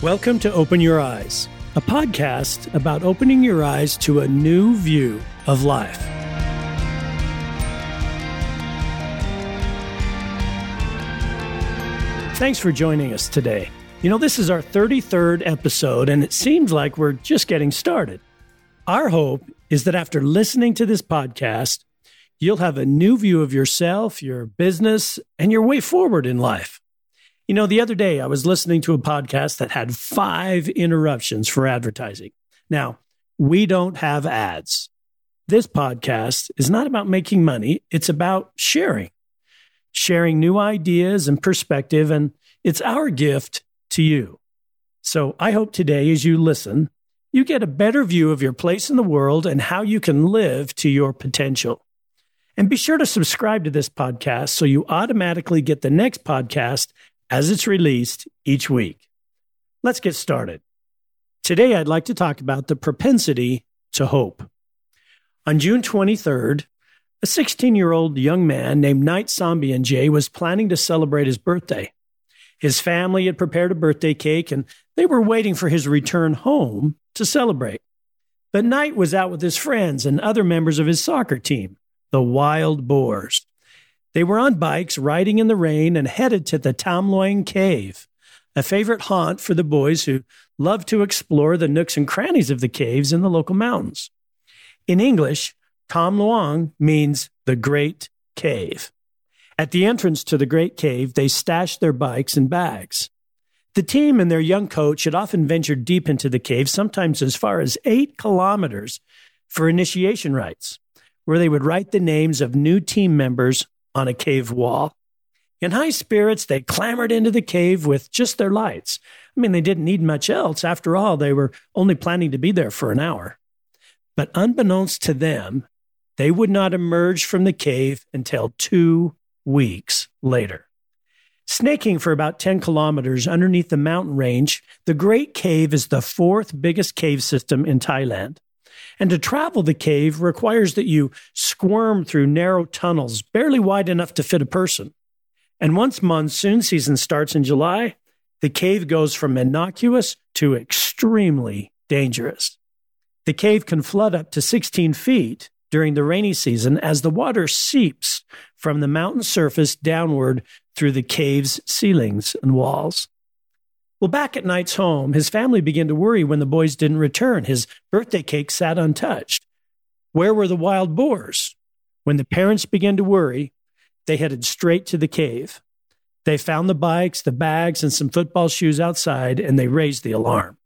Welcome to Open Your Eyes, a podcast about opening your eyes to a new view of life. Thanks for joining us today. You know, this is our 33rd episode, and it seems like we're just getting started. Our hope is that after listening to this podcast, you'll have a new view of yourself, your business, and your way forward in life. You know, the other day I was listening to a podcast that had five interruptions for advertising. Now, we don't have ads. This podcast is not about making money, it's about sharing, sharing new ideas and perspective, and it's our gift to you. So I hope today, as you listen, you get a better view of your place in the world and how you can live to your potential. And be sure to subscribe to this podcast so you automatically get the next podcast as it's released each week. Let's get started. Today, I'd like to talk about the propensity to hope. On June 23rd, a 16 year old young man named Night Sompiangjai was planning to celebrate his birthday. His family had prepared a birthday cake and they were waiting for his return home to celebrate. But Night was out with his friends and other members of his soccer team, the Wild Boars. They were on bikes, riding in the rain, and headed to the Luang Cave, a favorite haunt for the boys who love to explore the nooks and crannies of the caves in the local mountains. In English, Tham Luang means the Great Cave. At the entrance to the Great Cave, they stashed their bikes and bags. The team and their young coach had often ventured deep into the cave, sometimes as far as eight kilometers, for initiation rites, where they would write the names of new team members on a cave wall. In high spirits, they clambered into the cave with just their lights. I mean, they didn't need much else. After all, they were only planning to be there for an hour. But unbeknownst to them, they would not emerge from the cave until two weeks later. Snaking for about 10 kilometers underneath the mountain range, the Great Cave is the fourth biggest cave system in Thailand. And to travel the cave requires that you squirm through narrow tunnels, barely wide enough to fit a person. And once monsoon season starts in July, the cave goes from innocuous to extremely dangerous. The cave can flood up to 16 feet during the rainy season as the water seeps from the mountain surface downward through the cave's ceilings and walls. Well, back at Night's home, his family began to worry when the boys didn't return. His birthday cake sat untouched. Where were the wild boars? When the parents began to worry, they headed straight to the cave. They found the bikes, the bags, and some football shoes outside, and they raised the alarm.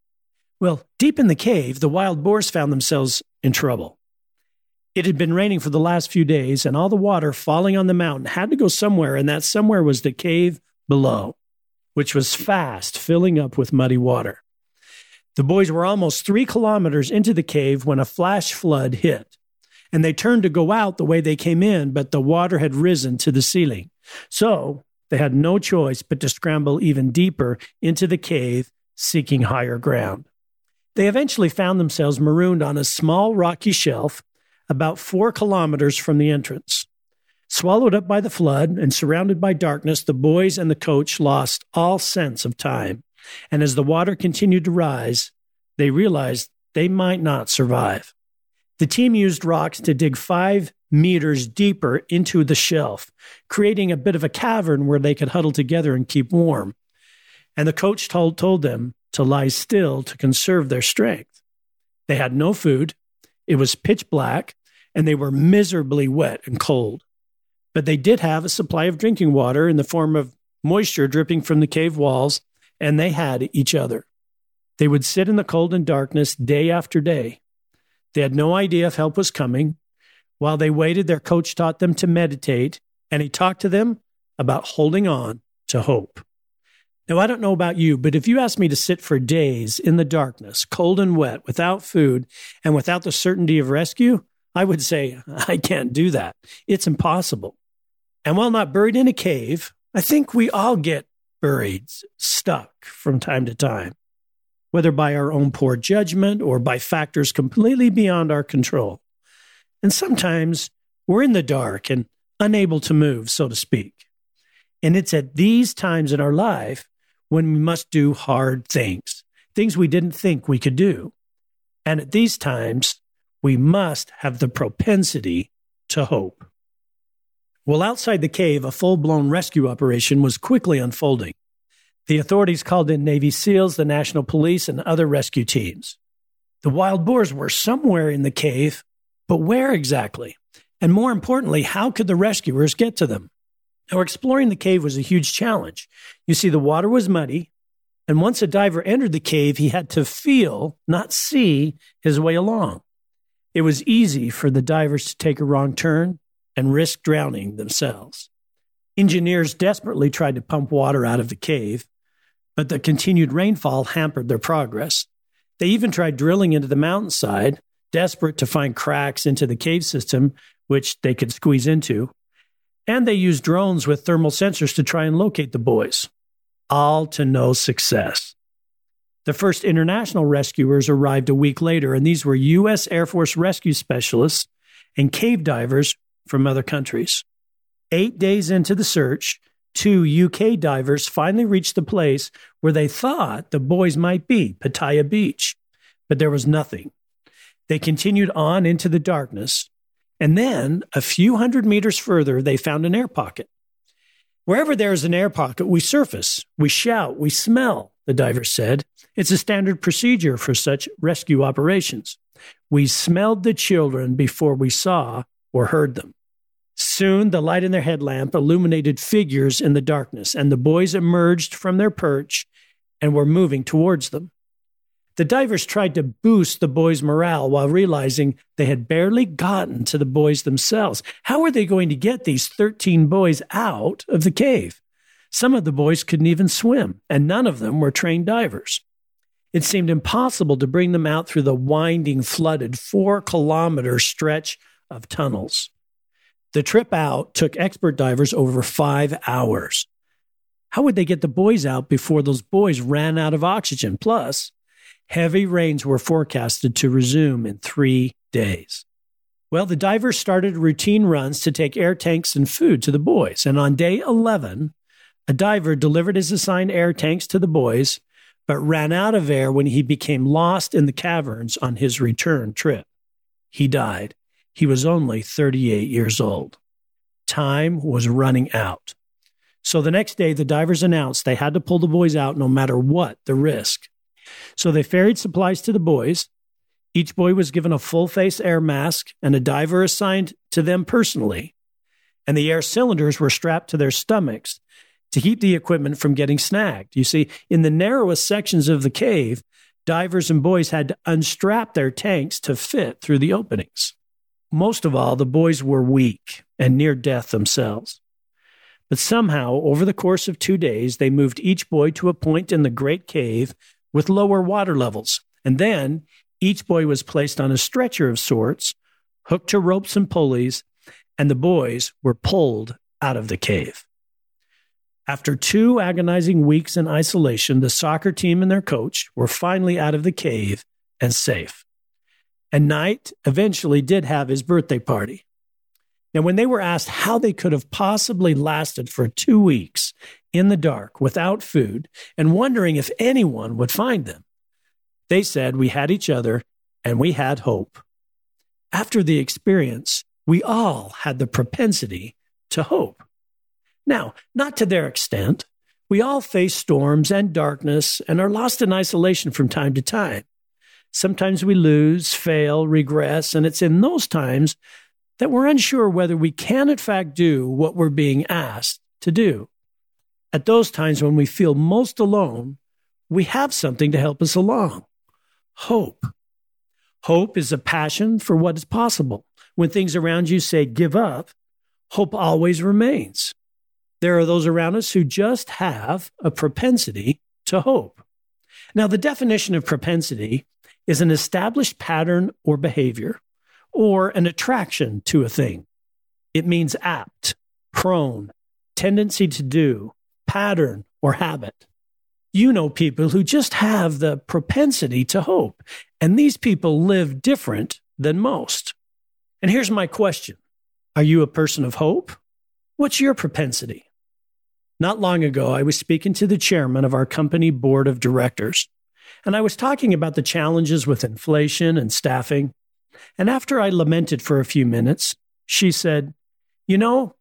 Well, deep in the cave, the wild boars found themselves in trouble. It had been raining for the last few days, and all the water falling on the mountain had to go somewhere, and that somewhere was the cave below which was fast filling up with muddy water. The boys were almost three kilometers into the cave when a flash flood hit, and they turned to go out the way they came in, but the water had risen to the ceiling. So they had no choice but to scramble even deeper into the cave, seeking higher ground. They eventually found themselves marooned on a small rocky shelf about four kilometers from the entrance. Swallowed up by the flood and surrounded by darkness, the boys and the coach lost all sense of time. And as the water continued to rise, they realized they might not survive. The team used rocks to dig five meters deeper into the shelf, creating a bit of a cavern where they could huddle together and keep warm. And the coach told, told them to lie still to conserve their strength. They had no food, it was pitch black, and they were miserably wet and cold. But they did have a supply of drinking water in the form of moisture dripping from the cave walls, and they had each other. They would sit in the cold and darkness day after day. They had no idea if help was coming. While they waited, their coach taught them to meditate, and he talked to them about holding on to hope. Now, I don't know about you, but if you asked me to sit for days in the darkness, cold and wet, without food, and without the certainty of rescue, I would say, I can't do that. It's impossible. And while not buried in a cave, I think we all get buried, stuck from time to time, whether by our own poor judgment or by factors completely beyond our control. And sometimes we're in the dark and unable to move, so to speak. And it's at these times in our life when we must do hard things. things we didn't think we could do. And at these times, we must have the propensity to hope. Well, outside the cave, a full blown rescue operation was quickly unfolding. The authorities called in Navy SEALs, the National Police, and other rescue teams. The wild boars were somewhere in the cave, but where exactly? And more importantly, how could the rescuers get to them? Now, exploring the cave was a huge challenge. You see, the water was muddy, and once a diver entered the cave, he had to feel, not see, his way along. It was easy for the divers to take a wrong turn and risk drowning themselves. Engineers desperately tried to pump water out of the cave, but the continued rainfall hampered their progress. They even tried drilling into the mountainside, desperate to find cracks into the cave system, which they could squeeze into. And they used drones with thermal sensors to try and locate the boys, all to no success. The first international rescuers arrived a week later, and these were U.S. Air Force rescue specialists and cave divers from other countries. Eight days into the search, two UK divers finally reached the place where they thought the boys might be, Pattaya Beach, but there was nothing. They continued on into the darkness, and then a few hundred meters further, they found an air pocket. Wherever there is an air pocket, we surface, we shout, we smell, the diver said. It's a standard procedure for such rescue operations. We smelled the children before we saw or heard them. Soon the light in their headlamp illuminated figures in the darkness, and the boys emerged from their perch and were moving towards them. The divers tried to boost the boys' morale while realizing they had barely gotten to the boys themselves. How were they going to get these 13 boys out of the cave? Some of the boys couldn't even swim, and none of them were trained divers. It seemed impossible to bring them out through the winding, flooded, four kilometer stretch of tunnels. The trip out took expert divers over five hours. How would they get the boys out before those boys ran out of oxygen? Plus, heavy rains were forecasted to resume in three days. Well, the divers started routine runs to take air tanks and food to the boys. And on day 11, a diver delivered his assigned air tanks to the boys, but ran out of air when he became lost in the caverns on his return trip. He died. He was only 38 years old. Time was running out. So the next day, the divers announced they had to pull the boys out no matter what the risk. So they ferried supplies to the boys. Each boy was given a full face air mask and a diver assigned to them personally. And the air cylinders were strapped to their stomachs to keep the equipment from getting snagged. You see, in the narrowest sections of the cave, divers and boys had to unstrap their tanks to fit through the openings. Most of all, the boys were weak and near death themselves. But somehow, over the course of two days, they moved each boy to a point in the great cave with lower water levels. And then each boy was placed on a stretcher of sorts, hooked to ropes and pulleys, and the boys were pulled out of the cave. After two agonizing weeks in isolation, the soccer team and their coach were finally out of the cave and safe and Night eventually did have his birthday party. Now, when they were asked how they could have possibly lasted for two weeks in the dark without food and wondering if anyone would find them, they said, We had each other and we had hope. After the experience, we all had the propensity to hope. Now, not to their extent. We all face storms and darkness and are lost in isolation from time to time. Sometimes we lose, fail, regress, and it's in those times that we're unsure whether we can, in fact, do what we're being asked to do. At those times when we feel most alone, we have something to help us along hope. Hope is a passion for what is possible. When things around you say give up, hope always remains. There are those around us who just have a propensity to hope. Now, the definition of propensity is an established pattern or behavior, or an attraction to a thing. It means apt, prone, tendency to do, pattern, or habit. You know people who just have the propensity to hope, and these people live different than most. And here's my question Are you a person of hope? What's your propensity? Not long ago, I was speaking to the chairman of our company board of directors. And I was talking about the challenges with inflation and staffing. And after I lamented for a few minutes, she said, You know,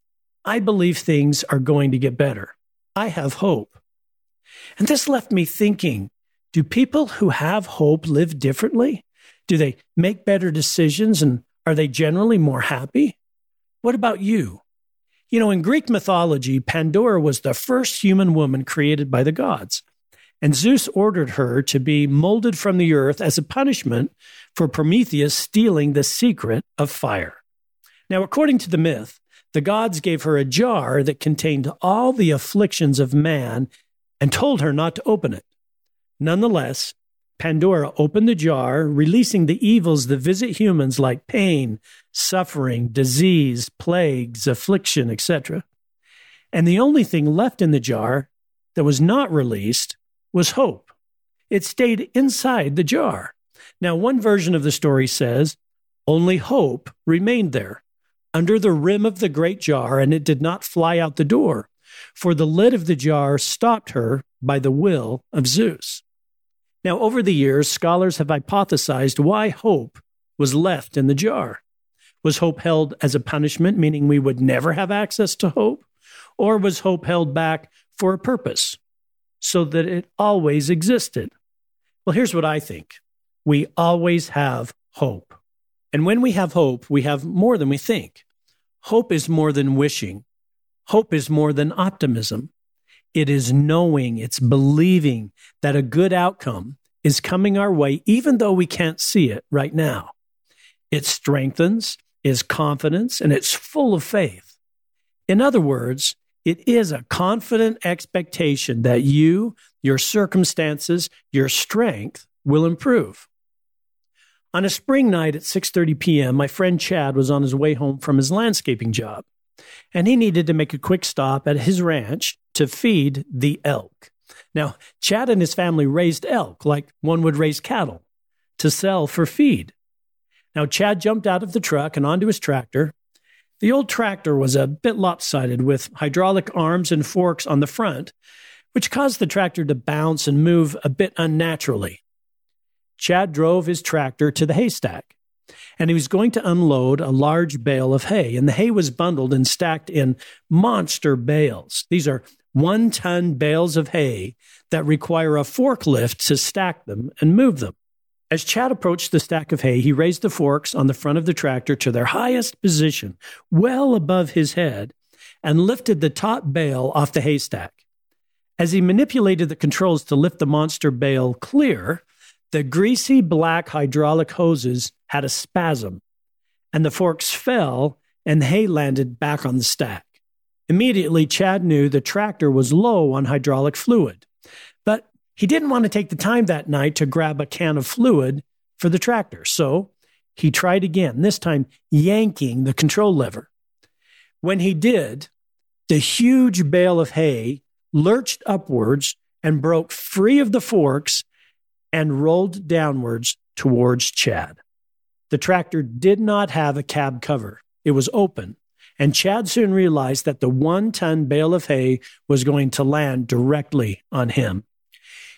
I believe things are going to get better. I have hope. And this left me thinking do people who have hope live differently? Do they make better decisions and are they generally more happy? What about you? You know, in Greek mythology, Pandora was the first human woman created by the gods. And Zeus ordered her to be molded from the earth as a punishment for Prometheus stealing the secret of fire. Now, according to the myth, the gods gave her a jar that contained all the afflictions of man and told her not to open it. Nonetheless, Pandora opened the jar, releasing the evils that visit humans like pain, suffering, disease, plagues, affliction, etc. And the only thing left in the jar that was not released was hope. It stayed inside the jar. Now, one version of the story says only hope remained there, under the rim of the great jar, and it did not fly out the door, for the lid of the jar stopped her by the will of Zeus. Now, over the years, scholars have hypothesized why hope was left in the jar. Was hope held as a punishment, meaning we would never have access to hope? Or was hope held back for a purpose, so that it always existed? Well, here's what I think we always have hope. And when we have hope, we have more than we think. Hope is more than wishing, hope is more than optimism. It is knowing, it's believing that a good outcome is coming our way, even though we can't see it right now. It strengthens, is confidence, and it's full of faith. In other words, it is a confident expectation that you, your circumstances, your strength will improve. On a spring night at 6:30 p.m., my friend Chad was on his way home from his landscaping job, and he needed to make a quick stop at his ranch to feed the elk. Now, Chad and his family raised elk like one would raise cattle to sell for feed. Now, Chad jumped out of the truck and onto his tractor. The old tractor was a bit lopsided with hydraulic arms and forks on the front, which caused the tractor to bounce and move a bit unnaturally. Chad drove his tractor to the haystack and he was going to unload a large bale of hay. And the hay was bundled and stacked in monster bales. These are one ton bales of hay that require a forklift to stack them and move them. As Chad approached the stack of hay, he raised the forks on the front of the tractor to their highest position, well above his head, and lifted the top bale off the haystack. As he manipulated the controls to lift the monster bale clear, the greasy black hydraulic hoses had a spasm, and the forks fell and the hay landed back on the stack. Immediately, Chad knew the tractor was low on hydraulic fluid, but he didn't want to take the time that night to grab a can of fluid for the tractor. So he tried again, this time yanking the control lever. When he did, the huge bale of hay lurched upwards and broke free of the forks and rolled downwards towards Chad. The tractor did not have a cab cover. It was open, and Chad soon realized that the one ton bale of hay was going to land directly on him.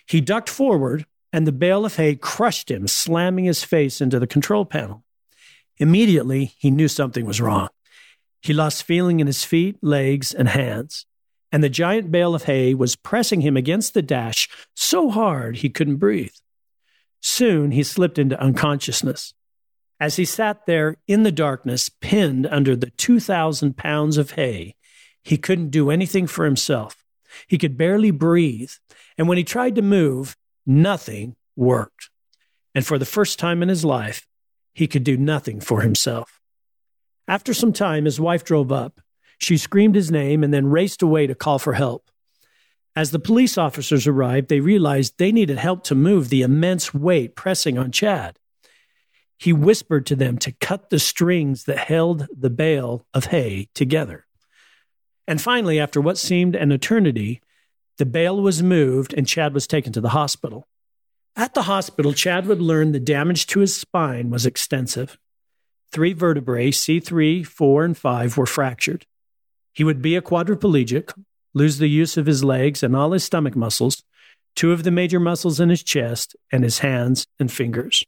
He ducked forward, and the bale of hay crushed him, slamming his face into the control panel. Immediately, he knew something was wrong. He lost feeling in his feet, legs, and hands, and the giant bale of hay was pressing him against the dash so hard he couldn't breathe. Soon he slipped into unconsciousness. As he sat there in the darkness, pinned under the 2,000 pounds of hay, he couldn't do anything for himself. He could barely breathe. And when he tried to move, nothing worked. And for the first time in his life, he could do nothing for himself. After some time, his wife drove up. She screamed his name and then raced away to call for help. As the police officers arrived, they realized they needed help to move the immense weight pressing on Chad. He whispered to them to cut the strings that held the bale of hay together. And finally, after what seemed an eternity, the bale was moved and Chad was taken to the hospital. At the hospital, Chad would learn the damage to his spine was extensive. Three vertebrae, C3, 4, and 5, were fractured. He would be a quadriplegic, lose the use of his legs and all his stomach muscles, two of the major muscles in his chest, and his hands and fingers.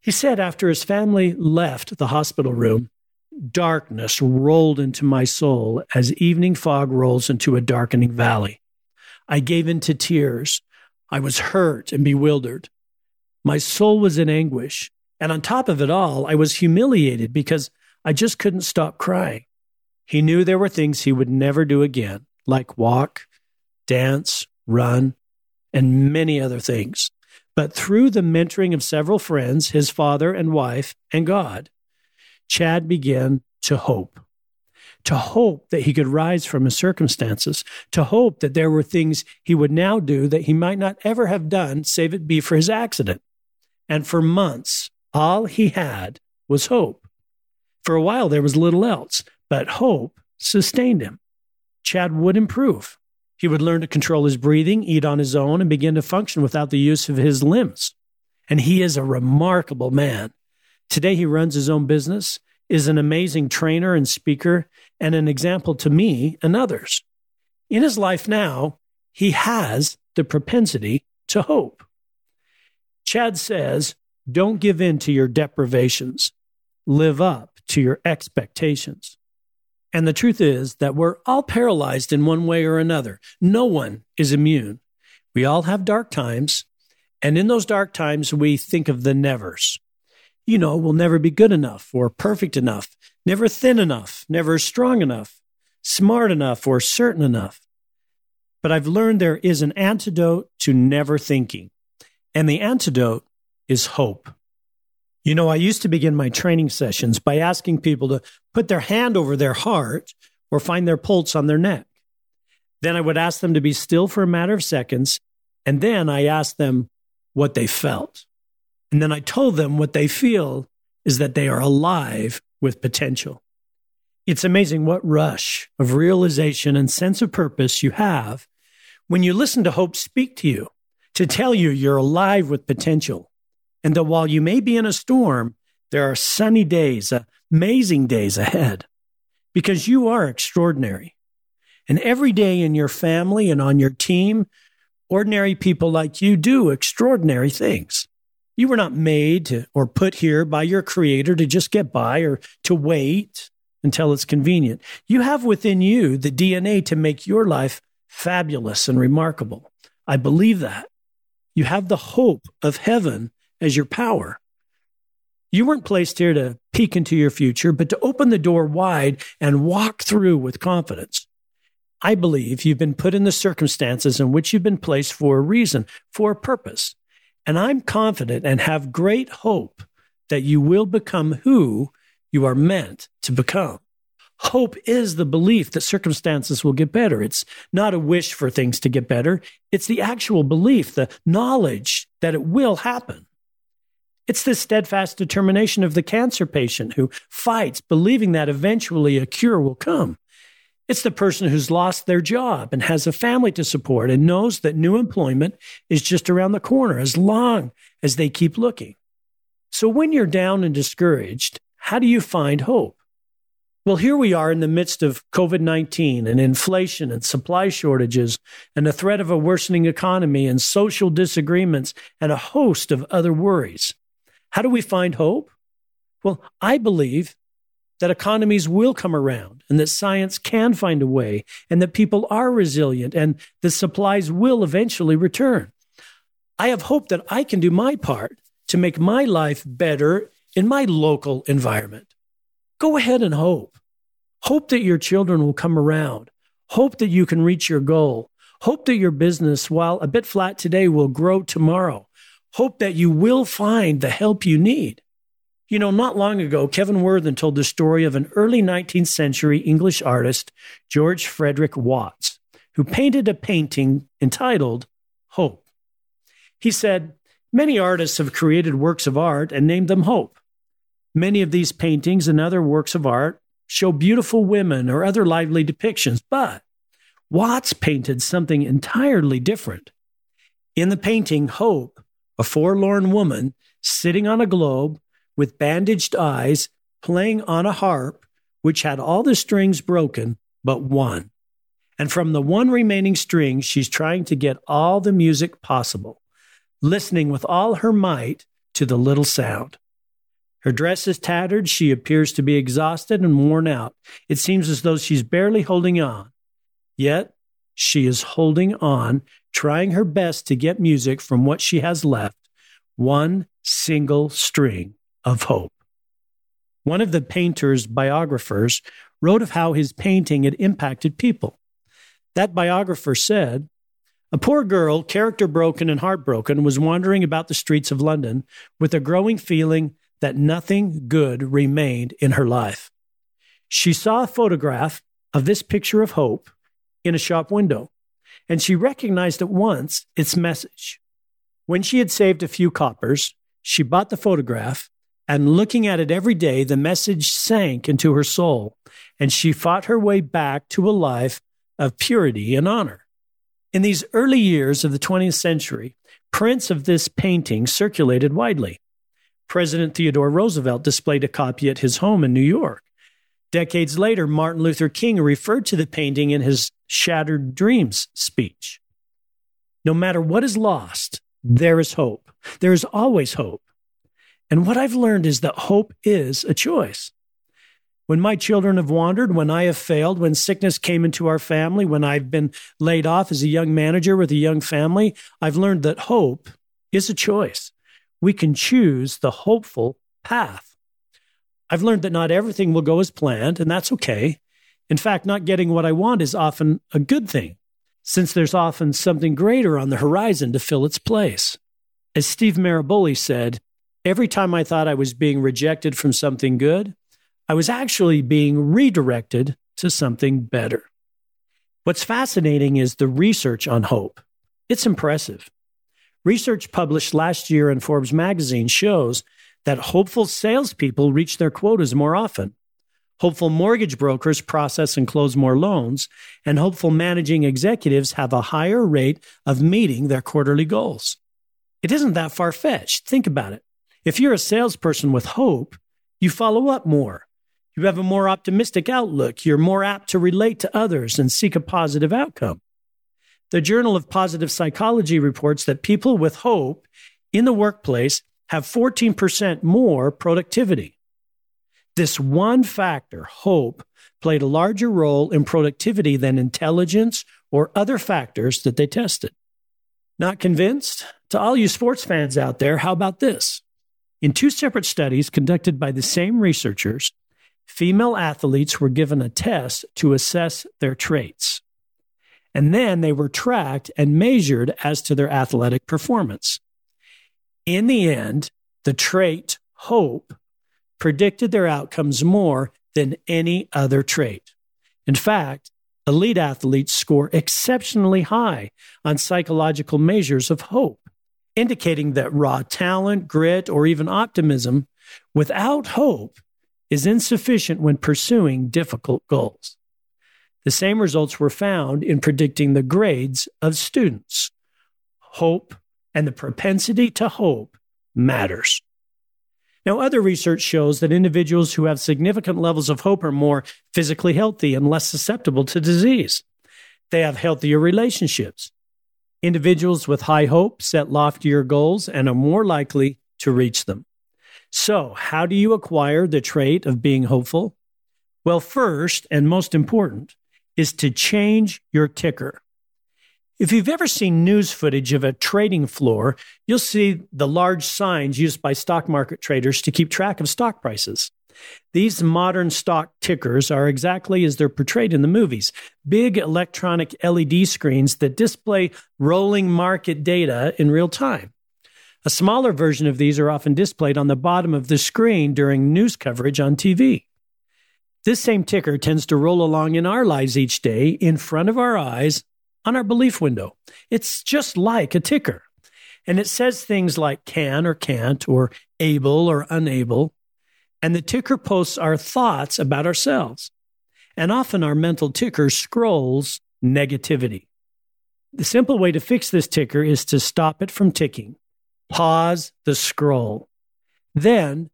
He said after his family left the hospital room, darkness rolled into my soul as evening fog rolls into a darkening valley. I gave in to tears. I was hurt and bewildered. My soul was in anguish. And on top of it all, I was humiliated because I just couldn't stop crying. He knew there were things he would never do again, like walk, dance, run, and many other things. But through the mentoring of several friends, his father and wife, and God, Chad began to hope. To hope that he could rise from his circumstances, to hope that there were things he would now do that he might not ever have done, save it be for his accident. And for months, all he had was hope. For a while, there was little else, but hope sustained him. Chad would improve. He would learn to control his breathing, eat on his own, and begin to function without the use of his limbs. And he is a remarkable man. Today, he runs his own business, is an amazing trainer and speaker, and an example to me and others. In his life now, he has the propensity to hope. Chad says, Don't give in to your deprivations, live up to your expectations. And the truth is that we're all paralyzed in one way or another. No one is immune. We all have dark times. And in those dark times, we think of the nevers. You know, we'll never be good enough or perfect enough, never thin enough, never strong enough, smart enough, or certain enough. But I've learned there is an antidote to never thinking. And the antidote is hope. You know, I used to begin my training sessions by asking people to put their hand over their heart or find their pulse on their neck. Then I would ask them to be still for a matter of seconds. And then I asked them what they felt. And then I told them what they feel is that they are alive with potential. It's amazing what rush of realization and sense of purpose you have when you listen to hope speak to you, to tell you you're alive with potential and that while you may be in a storm, there are sunny days, amazing days ahead, because you are extraordinary. And every day in your family and on your team, ordinary people like you do extraordinary things. You were not made to, or put here by your creator to just get by or to wait until it's convenient. You have within you the DNA to make your life fabulous and remarkable. I believe that. You have the hope of heaven as your power. You weren't placed here to peek into your future, but to open the door wide and walk through with confidence. I believe you've been put in the circumstances in which you've been placed for a reason, for a purpose. And I'm confident and have great hope that you will become who you are meant to become. Hope is the belief that circumstances will get better. It's not a wish for things to get better. It's the actual belief, the knowledge that it will happen. It's the steadfast determination of the cancer patient who fights, believing that eventually a cure will come. It's the person who's lost their job and has a family to support and knows that new employment is just around the corner as long as they keep looking. So when you're down and discouraged, how do you find hope? Well, here we are in the midst of COVID 19 and inflation and supply shortages and the threat of a worsening economy and social disagreements and a host of other worries. How do we find hope? Well, I believe that economies will come around and that science can find a way and that people are resilient and the supplies will eventually return. I have hope that I can do my part to make my life better in my local environment. Go ahead and hope. Hope that your children will come around. Hope that you can reach your goal. Hope that your business, while a bit flat today, will grow tomorrow hope that you will find the help you need. You know, not long ago, Kevin Worthen told the story of an early 19th century English artist, George Frederick Watts, who painted a painting entitled Hope. He said, Many artists have created works of art and named them Hope. Many of these paintings and other works of art show beautiful women or other lively depictions, but Watts painted something entirely different. In the painting, Hope a forlorn woman sitting on a globe with bandaged eyes, playing on a harp which had all the strings broken but one. And from the one remaining string, she's trying to get all the music possible, listening with all her might to the little sound. Her dress is tattered. She appears to be exhausted and worn out. It seems as though she's barely holding on. Yet, she is holding on, trying her best to get music from what she has left one single string of hope. One of the painter's biographers wrote of how his painting had impacted people. That biographer said, A poor girl, character broken and heartbroken, was wandering about the streets of London with a growing feeling that nothing good remained in her life. She saw a photograph of this picture of hope in a shop window, and she recognized at once its message. When she had saved a few coppers, she bought the photograph, and looking at it every day, the message sank into her soul, and she fought her way back to a life of purity and honor. In these early years of the 20th century, prints of this painting circulated widely. President Theodore Roosevelt displayed a copy at his home in New York. Decades later, Martin Luther King referred to the painting in his Shattered Dreams speech. No matter what is lost, there is hope. There is always hope. And what I've learned is that hope is a choice. When my children have wandered, when I have failed, when sickness came into our family, when I've been laid off as a young manager with a young family, I've learned that hope is a choice. We can choose the hopeful path. I've learned that not everything will go as planned, and that's okay. In fact, not getting what I want is often a good thing, since there's often something greater on the horizon to fill its place. As Steve Maraboli said, every time I thought I was being rejected from something good, I was actually being redirected to something better. What's fascinating is the research on hope. It's impressive. Research published last year in Forbes magazine shows that hopeful salespeople reach their quotas more often. Hopeful mortgage brokers process and close more loans, and hopeful managing executives have a higher rate of meeting their quarterly goals. It isn't that far fetched. Think about it. If you're a salesperson with hope, you follow up more. You have a more optimistic outlook. You're more apt to relate to others and seek a positive outcome. The Journal of Positive Psychology reports that people with hope in the workplace have 14% more productivity. This one factor, hope, played a larger role in productivity than intelligence or other factors that they tested. Not convinced? To all you sports fans out there, how about this? In two separate studies conducted by the same researchers, female athletes were given a test to assess their traits. And then they were tracked and measured as to their athletic performance. In the end, the trait hope predicted their outcomes more than any other trait. In fact, elite athletes score exceptionally high on psychological measures of hope, indicating that raw talent, grit, or even optimism without hope is insufficient when pursuing difficult goals. The same results were found in predicting the grades of students. Hope and the propensity to hope matters. Now, other research shows that individuals who have significant levels of hope are more physically healthy and less susceptible to disease. They have healthier relationships. Individuals with high hope set loftier goals and are more likely to reach them. So, how do you acquire the trait of being hopeful? Well, first and most important is to change your ticker. If you've ever seen news footage of a trading floor, you'll see the large signs used by stock market traders to keep track of stock prices. These modern stock tickers are exactly as they're portrayed in the movies big electronic LED screens that display rolling market data in real time. A smaller version of these are often displayed on the bottom of the screen during news coverage on TV. This same ticker tends to roll along in our lives each day in front of our eyes on our belief window. It's just like a ticker. And it says things like can or can't, or able or unable. And the ticker posts our thoughts about ourselves. And often our mental ticker scrolls negativity. The simple way to fix this ticker is to stop it from ticking. Pause the scroll. Then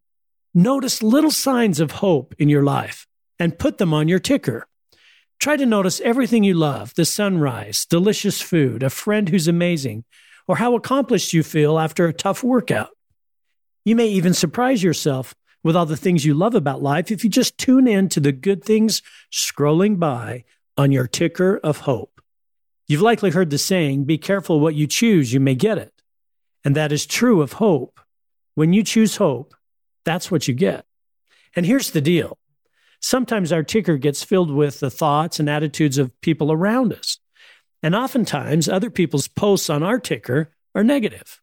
notice little signs of hope in your life and put them on your ticker. Try to notice everything you love the sunrise, delicious food, a friend who's amazing, or how accomplished you feel after a tough workout. You may even surprise yourself with all the things you love about life if you just tune in to the good things scrolling by on your ticker of hope. You've likely heard the saying, be careful what you choose, you may get it. And that is true of hope. When you choose hope, that's what you get. And here's the deal sometimes our ticker gets filled with the thoughts and attitudes of people around us. And oftentimes, other people's posts on our ticker are negative.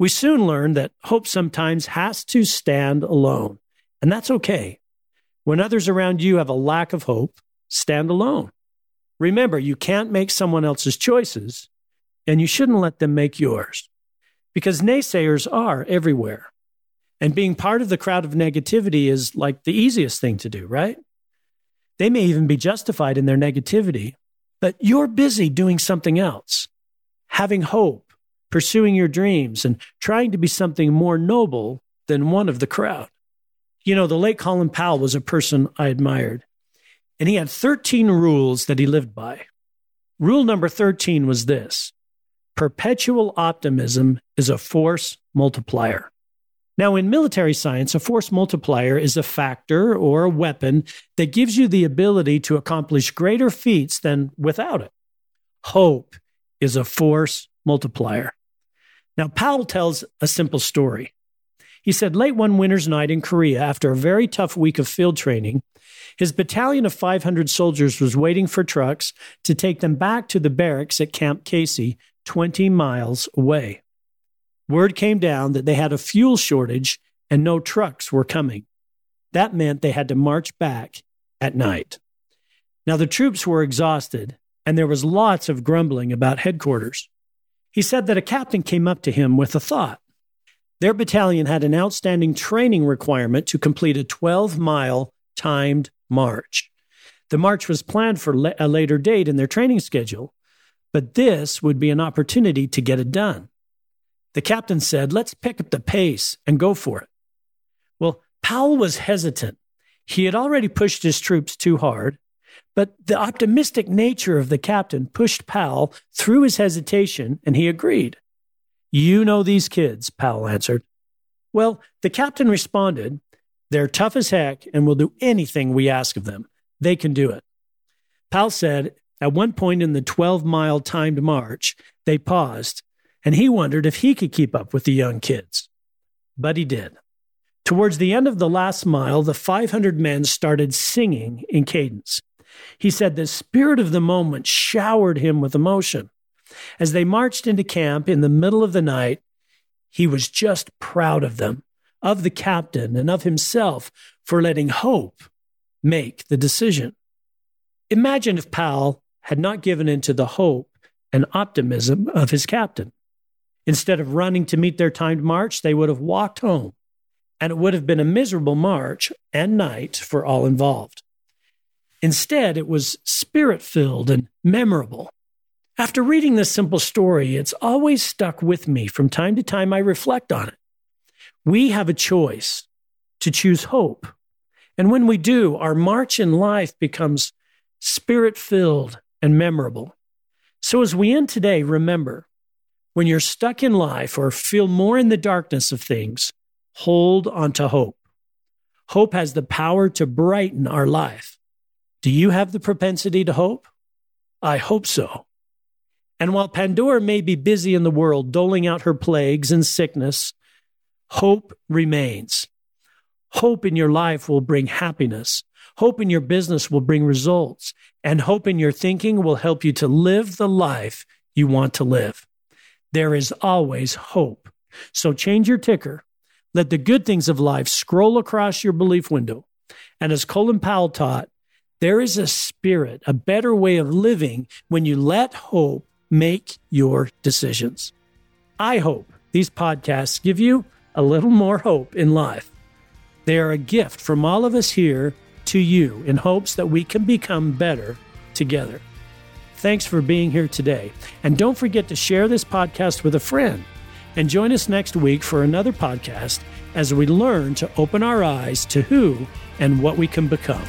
We soon learn that hope sometimes has to stand alone, and that's okay. When others around you have a lack of hope, stand alone. Remember, you can't make someone else's choices, and you shouldn't let them make yours because naysayers are everywhere. And being part of the crowd of negativity is like the easiest thing to do, right? They may even be justified in their negativity, but you're busy doing something else, having hope, pursuing your dreams, and trying to be something more noble than one of the crowd. You know, the late Colin Powell was a person I admired, and he had 13 rules that he lived by. Rule number 13 was this perpetual optimism is a force multiplier. Now, in military science, a force multiplier is a factor or a weapon that gives you the ability to accomplish greater feats than without it. Hope is a force multiplier. Now, Powell tells a simple story. He said, late one winter's night in Korea, after a very tough week of field training, his battalion of 500 soldiers was waiting for trucks to take them back to the barracks at Camp Casey, 20 miles away word came down that they had a fuel shortage and no trucks were coming. That meant they had to march back at night. Now, the troops were exhausted, and there was lots of grumbling about headquarters. He said that a captain came up to him with a thought. Their battalion had an outstanding training requirement to complete a 12 mile timed march. The march was planned for a later date in their training schedule, but this would be an opportunity to get it done. The captain said, Let's pick up the pace and go for it. Well, Powell was hesitant. He had already pushed his troops too hard, but the optimistic nature of the captain pushed Powell through his hesitation, and he agreed. You know these kids, Powell answered. Well, the captain responded, They're tough as heck and will do anything we ask of them. They can do it. Powell said, At one point in the 12 mile timed march, they paused and he wondered if he could keep up with the young kids. But he did. Towards the end of the last mile, the 500 men started singing in cadence. He said the spirit of the moment showered him with emotion. As they marched into camp in the middle of the night, he was just proud of them, of the captain, and of himself for letting hope make the decision. Imagine if Powell had not given in to the hope and optimism of his captain. Instead of running to meet their timed march, they would have walked home, and it would have been a miserable march and night for all involved. Instead, it was spirit filled and memorable. After reading this simple story, it's always stuck with me. From time to time, I reflect on it. We have a choice to choose hope. And when we do, our march in life becomes spirit filled and memorable. So as we end today, remember when you're stuck in life or feel more in the darkness of things, hold on to hope. Hope has the power to brighten our life. Do you have the propensity to hope? I hope so. And while Pandora may be busy in the world doling out her plagues and sickness, hope remains. Hope in your life will bring happiness. Hope in your business will bring results. And hope in your thinking will help you to live the life you want to live there is always hope. So change your ticker. Let the good things of life scroll across your belief window. And as Colin Powell taught, there is a spirit, a better way of living when you let hope make your decisions. I hope these podcasts give you a little more hope in life. They are a gift from all of us here to you in hopes that we can become better together. Thanks for being here today. And don't forget to share this podcast with a friend. And join us next week for another podcast as we learn to open our eyes to who and what we can become.